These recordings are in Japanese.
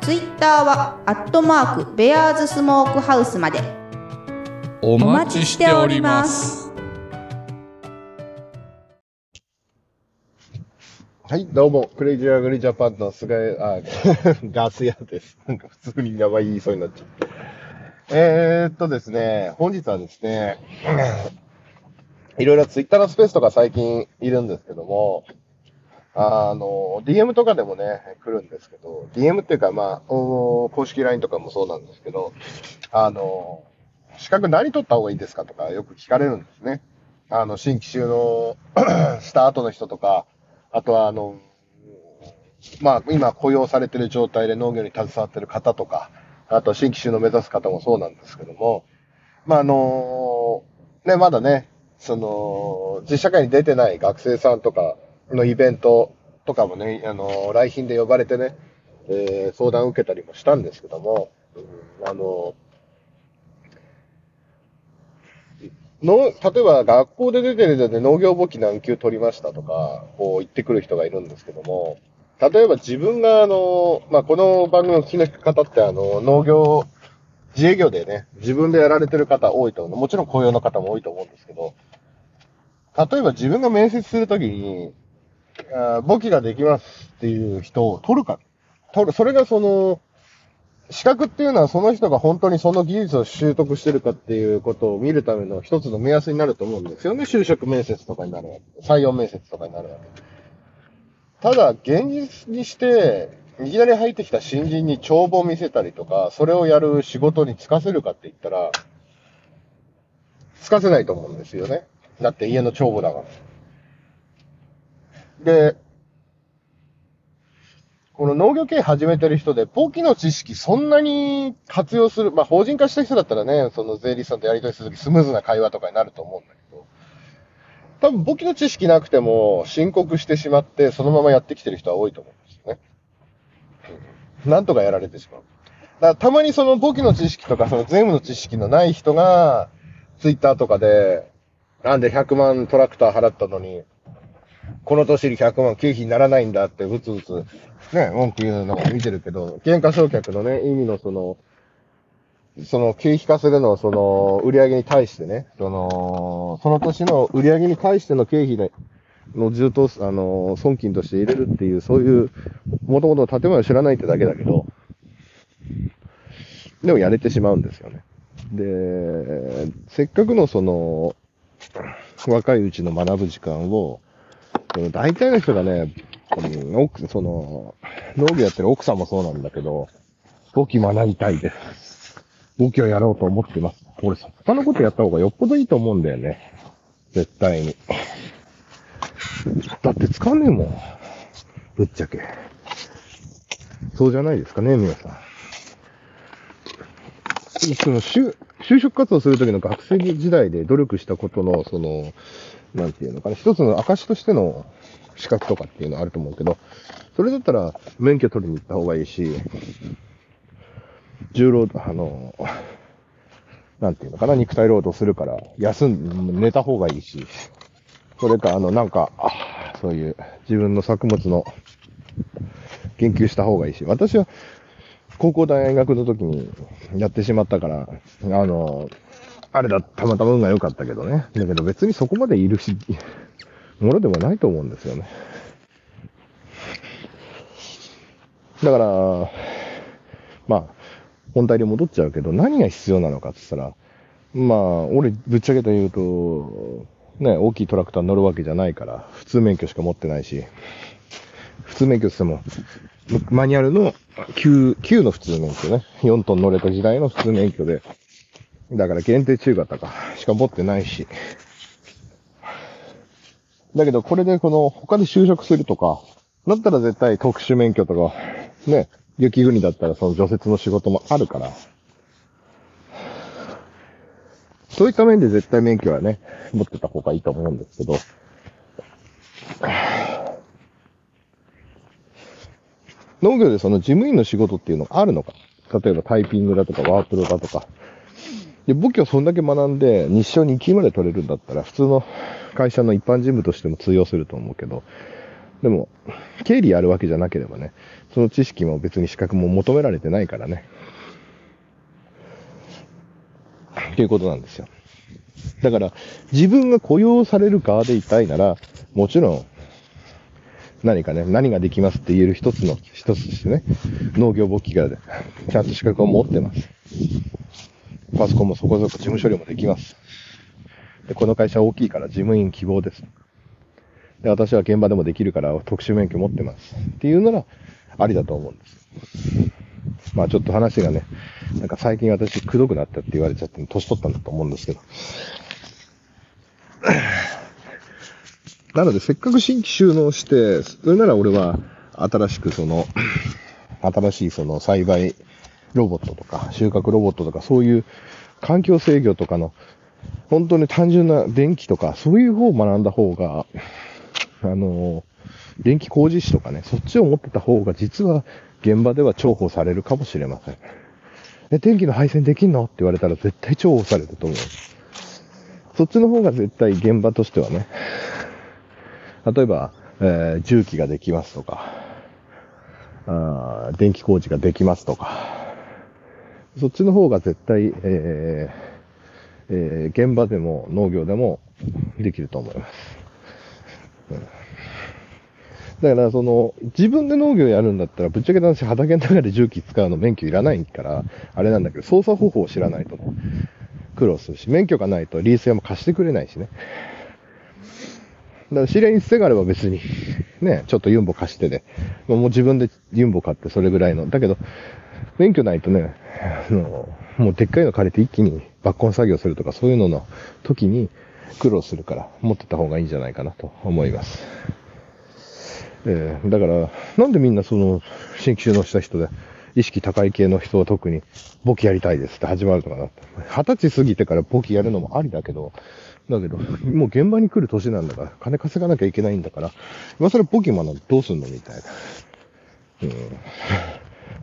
ツイッターはアットマークベアーズスモークハウスまでおお待ちしておりますはい、どうも、クレイジーアグリジャパンの菅井、あ、ガス屋です。なんか普通に名前言いそうになっちゃう。えーっとですね、本日はですね、いろいろツイッターのスペースとか最近いるんですけども、あの、DM とかでもね、来るんですけど、DM っていうかまあ、公式 LINE とかもそうなんですけど、あの、資格何取った方がいいですかとかよく聞かれるんですね。あの、新規就農した後の人とか、あとはあの、まあ、今雇用されてる状態で農業に携わってる方とか、あと新規就農目指す方もそうなんですけども、まあ、あの、ね、まだね、その、実社会に出てない学生さんとかのイベントとかもね、あの、来賓で呼ばれてね、えー相談を受けたりもしたんですけども、うんあの、の、例えば学校で出てるので農業簿記何級取りましたとか、こう言ってくる人がいるんですけども、例えば自分があの、まあ、この番組を聞きの方ってあの、農業、自営業でね、自分でやられてる方多いと思う。もちろん雇用の方も多いと思うんですけど、例えば自分が面接するときに、あ簿記ができますっていう人を取るか、取る、それがその、資格っていうのはその人が本当にその技術を習得してるかっていうことを見るための一つの目安になると思うんですよね。就職面接とかになるわけ。採用面接とかになるわけ。ただ、現実にして、いきなり入ってきた新人に帳簿を見せたりとか、それをやる仕事に就かせるかって言ったら、就かせないと思うんですよね。だって家の帳簿だから。で、この農業経営始めてる人で、簿記の知識そんなに活用する、まあ法人化した人だったらね、その税理士さんとやり取りするときスムーズな会話とかになると思うんだけど、多分簿記の知識なくても申告してしまって、そのままやってきてる人は多いと思うんですよね。うんなんとかやられてしまう。だからたまにその簿記の知識とか、その税務の知識のない人が、ツイッターとかで、なんで100万トラクター払ったのに、この年に100万経費にならないんだって、ぶつぶつ、ね、文句言うのを見てるけど、減価償却のね、意味のその、その経費化するのをその、売り上げに対してね、その、その年の売り上げに対しての経費で、のずっと、あの、損金として入れるっていう、そういう、もともと建物を知らないってだけだけど、でもやれてしまうんですよね。で、せっかくのその、若いうちの学ぶ時間を、その大体の人がね、うん奥その、農業やってる奥さんもそうなんだけど、簿記学びたいです。簿記をやろうと思ってます。俺、他のことやった方がよっぽどいいと思うんだよね。絶対に。だって使わねえもん。ぶっちゃけ。そうじゃないですかね、皆さん。その、就、就職活動するときの学生時代で努力したことの、その、なんていうのかな、一つの証としての資格とかっていうのはあると思うけど、それだったら免許取りに行った方がいいし、重労働、あの、なんていうのかな、肉体労働するから、休ん、寝た方がいいし、それか、あの、なんか、そういう自分の作物の研究した方がいいし、私は高校大学の時にやってしまったから、あの、あれだ、たまたま運が良かったけどね。だけど別にそこまでいるし、ものでもないと思うんですよね。だから、まあ、本題に戻っちゃうけど、何が必要なのかって言ったら、まあ、俺、ぶっちゃけて言うと、ね、大きいトラクター乗るわけじゃないから、普通免許しか持ってないし、普通免許って言っても、マニュアルの9、9の普通免許ね。4トン乗れた時代の普通免許で。だから限定中型か。しか持ってないし。だけどこれでこの他で就職するとか、だったら絶対特殊免許とか、ね、雪国だったらその除雪の仕事もあるから。そういった面で絶対免許はね、持ってた方がいいと思うんですけど。農業でその事務員の仕事っていうのがあるのか。例えばタイピングだとかワープロだとか。で、簿記をそんだけ学んで日照2級まで取れるんだったら普通の会社の一般事務としても通用すると思うけど、でも、経理やるわけじゃなければね、その知識も別に資格も求められてないからね。っていうことなんですよ。だから、自分が雇用される側でいたいなら、もちろん、何かね、何ができますって言える一つの、一つとしてね、農業簿記からで、ちゃんと資格を持ってます。パソコンもそこそこ事務処理もできます。で、この会社大きいから事務員希望です。で、私は現場でもできるから特殊免許持ってます。っていうなら、ありだと思うんです。まあちょっと話がね、なんか最近私くどくなったって言われちゃって、年取ったんだと思うんですけど。なので、せっかく新規収納して、それなら俺は、新しくその、新しいその栽培ロボットとか、収穫ロボットとか、そういう環境制御とかの、本当に単純な電気とか、そういう方を学んだ方が、あの、電気工事士とかね、そっちを持ってた方が実は現場では重宝されるかもしれません。え、電気の配線できんの？って言われたら絶対重宝されると思う。そっちの方が絶対現場としてはね、例えば、えー重機ができますとか、あ電気工事ができますとか、そっちの方が絶対、えーえー現場でも農業でもできると思います。うんだから、その、自分で農業やるんだったら、ぶっちゃけた話、畑の中で重機使うの免許いらないから、あれなんだけど、操作方法を知らないと、苦労するし、免許がないとリース屋も貸してくれないしね。だから、知り合いにつてがあれば別に、ね、ちょっとユンボ貸してで、もう自分でユンボ買ってそれぐらいの。だけど、免許ないとね、あの、もうでっかいの借りて一気に抜根作業するとかそういうのの時に苦労するから持ってた方がいいんじゃないかなと思います。えーだから、なんでみんなその、新規収納した人で、意識高い系の人は特に、簿記やりたいですって始まるとかな。二十歳過ぎてから簿記やるのもありだけど、だけど、もう現場に来る年なんだから、金稼がなきゃいけないんだから、今更簿記学んどうすんのみたいな。うん。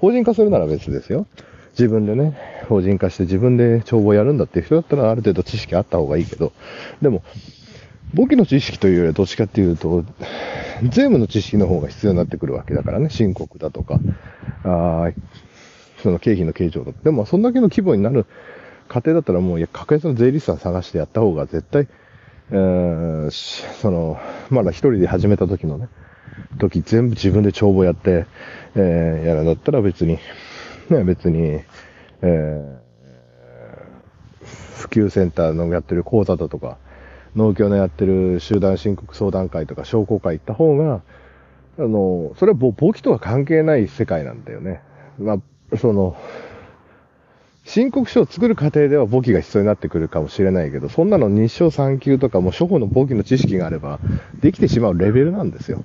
法人化するなら別ですよ。自分でね、法人化して自分で帳簿やるんだっていう人だったらある程度知識あった方がいいけど、でも、簿記の知識というよりはどっちかっていうと、税務の知識の方が必要になってくるわけだからね、申告だとか、あその経費の計上だとか。でも、そんだけの規模になる過程だったらもう、いや、格安の税理士さん探してやった方が絶対、えーその、まだ一人で始めた時のね、時全部自分で帳簿やって、えーやるんだったら別に、ね、別に、えー普及センターのやってる講座だとか、農協のやってる集団申告相談会とか商工会行った方が、あの、それはぼ簿記とは関係ない世界なんだよね。まあ、その、申告書を作る過程では簿記が必要になってくるかもしれないけど、そんなの日照3級とかもう初歩の簿記の知識があれば、できてしまうレベルなんですよ。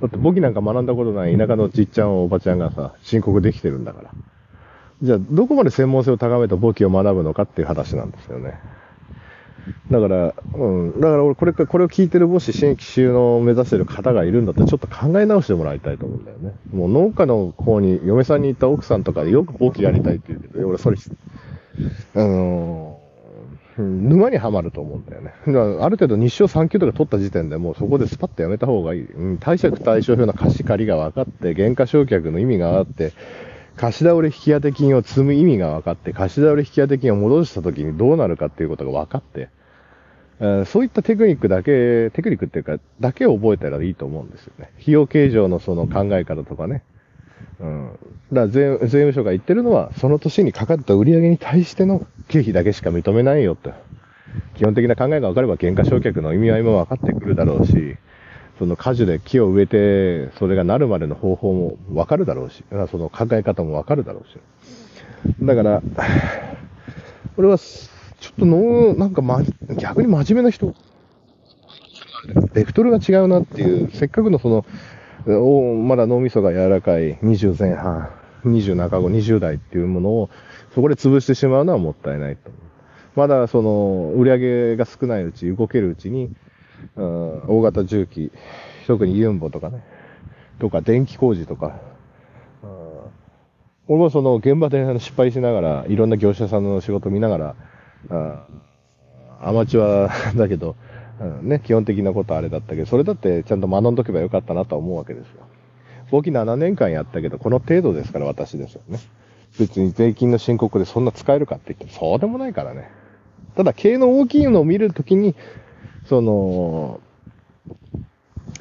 だって簿記なんか学んだことない田舎のちっちゃんおばちゃんがさ、申告できてるんだから。じゃあ、どこまで専門性を高めた簿記を学ぶのかっていう話なんですよね。だから、うん。だから俺、これ、これを聞いてるもし新規収納を目指してる方がいるんだったら、ちょっと考え直してもらいたいと思うんだよね。もう農家の方に、嫁さんに行った奥さんとかでよく簿記やりたいって言うけど、俺それ、あのー沼にはまると思うんだよね。ある程度日照3級とか取った時点でもうそこでスパッとやめた方がいい。うん、貸借対照表の貸し借りが分かって、減価償却の意味が分かって、貸し倒れ引き当て金を積む意味が分かって、貸し倒れ引き当て金を戻した時にどうなるかっていうことが分かって、そういったテクニックだけ、テクニックっていうか、だけを覚えたらいいと思うんですよね。費用計上のその考え方とかね。うん。だから税税務署が言ってるのは、その年にかかった売上に対しての経費だけしか認めないよって。基本的な考えが分かれば、減価償却の意味合いも分かってくるだろうし、その果樹で木を植えて、それがなるまでの方法も分かるだろうし、その考え方も分かるだろうし。だから、俺は、ちょっとの、なんか、ま、逆に真面目な人、ベクトルが違うなっていう、せっかくのその、おまだ脳みそが柔らかい20前半、20中後、20代っていうものを、そこで潰してしまうのはもったいないと。まだその、売り上げが少ないうち、動けるうちに、うん大型重機、特にユンボとかね、とか電気工事とか、俺もその現場で失敗しながら、いろんな業者さんの仕事見ながら、あアマチュアだけど、ね、基本的なことはあれだったけど、それだってちゃんと学んどけばよかったなとは思うわけですよ。簿記7年間やったけど、この程度ですから私ですよね。別に税金の申告でそんな使えるかって言ってもそうでもないからね。ただ、経営の大きいのを見るときに、その、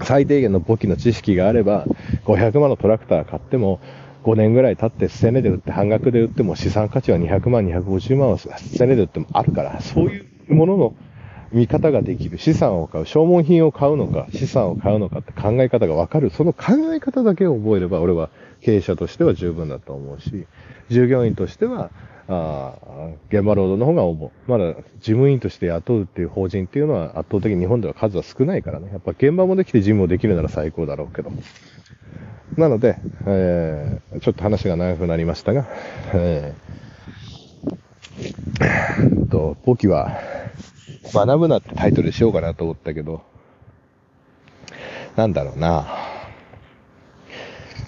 最低限の簿記の知識があれば、500万のトラクター買っても、5年ぐらい経って捨て値で売って半額で売っても資産価値は200万、250万を捨て値で売ってもあるから、そういうものの見方ができる。資産を買う。消耗品を買うのか、資産を買うのかって考え方がわかる。その考え方だけを覚えれば、俺は経営者としては十分だと思うし、従業員としては、あー現場労働の方が重い。まだ事務員として雇うっていう法人っていうのは圧倒的に日本では数は少ないからね。やっぱ現場もできて事務もできるなら最高だろうけど。なので、えーちょっと話が長くなりましたが、えーと、簿記は、学ぶなってタイトルしようかなと思ったけど、なんだろうな。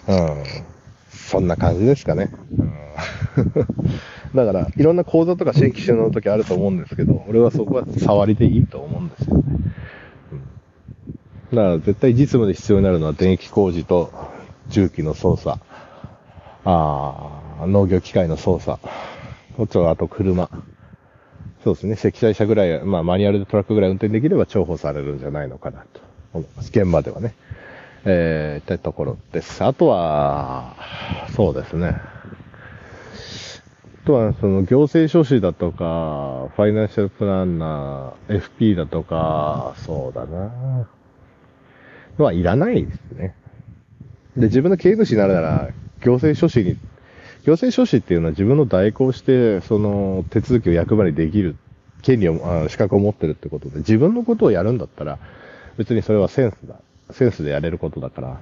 うん。そんな感じですかね。うんだから、いろんな講座とか新規収納の時あると思うんですけど、俺はそこは触りでいいと思うんですよね。うんだから、絶対実務で必要になるのは電気工事と重機の操作。あー農業機械の操作。あと、あと車。そうですね。積載車ぐらい、まあ、マニュアルでトラックぐらい運転できれば重宝されるんじゃないのかなと思います。現場ではね。えー、ってところです。あとは、そうですね。あとは、その、行政書士だとか、ファイナンシャルプランナー、FP だとか、そうだなのはいらないですね。で、自分の経営主になるなら、行政書士に、行政書士っていうのは自分の代行して、その手続きを役場にできる権利を、あ資格を持ってるってことで、自分のことをやるんだったら、別にそれはセンスだ。センスでやれることだから。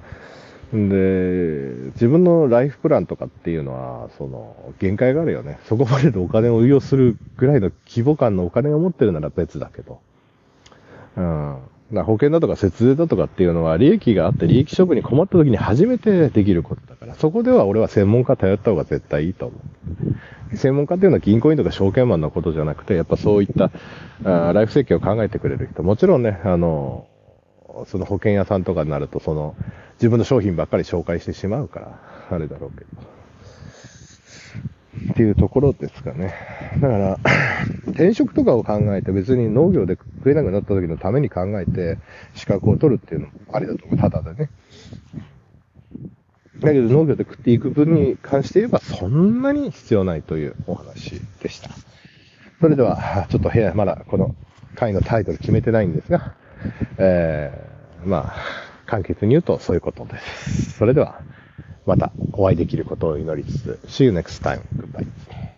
で、自分のライフプランとかっていうのは、その、限界があるよね。そこまでのお金を運用するぐらいの規模感のお金を持ってるなら別だけど。うん。だ保険だとか節税だとかっていうのは利益があって利益処分に困った時に初めてできることだから、そこでは俺は専門家頼った方が絶対いいと思う。専門家っていうのは銀行員とか証券マンのことじゃなくて、やっぱそういった、あライフ設計を考えてくれる人。もちろんね、あの、その保険屋さんとかになると、その、自分の商品ばっかり紹介してしまうから、あれだろうけど。っていうところですかね。だから、転職とかを考えて別に農業で食えなくなった時のために考えて資格を取るっていうのもありだと思う。ただでね。だけど農業で食っていく分に関して言えばそんなに必要ないというお話でした。それでは、ちょっと部屋、まだこの回のタイトル決めてないんですが、えー、まあ、簡潔に言うとそういうことです。それでは、またお会いできることを祈りつつ、See you next time. Goodbye.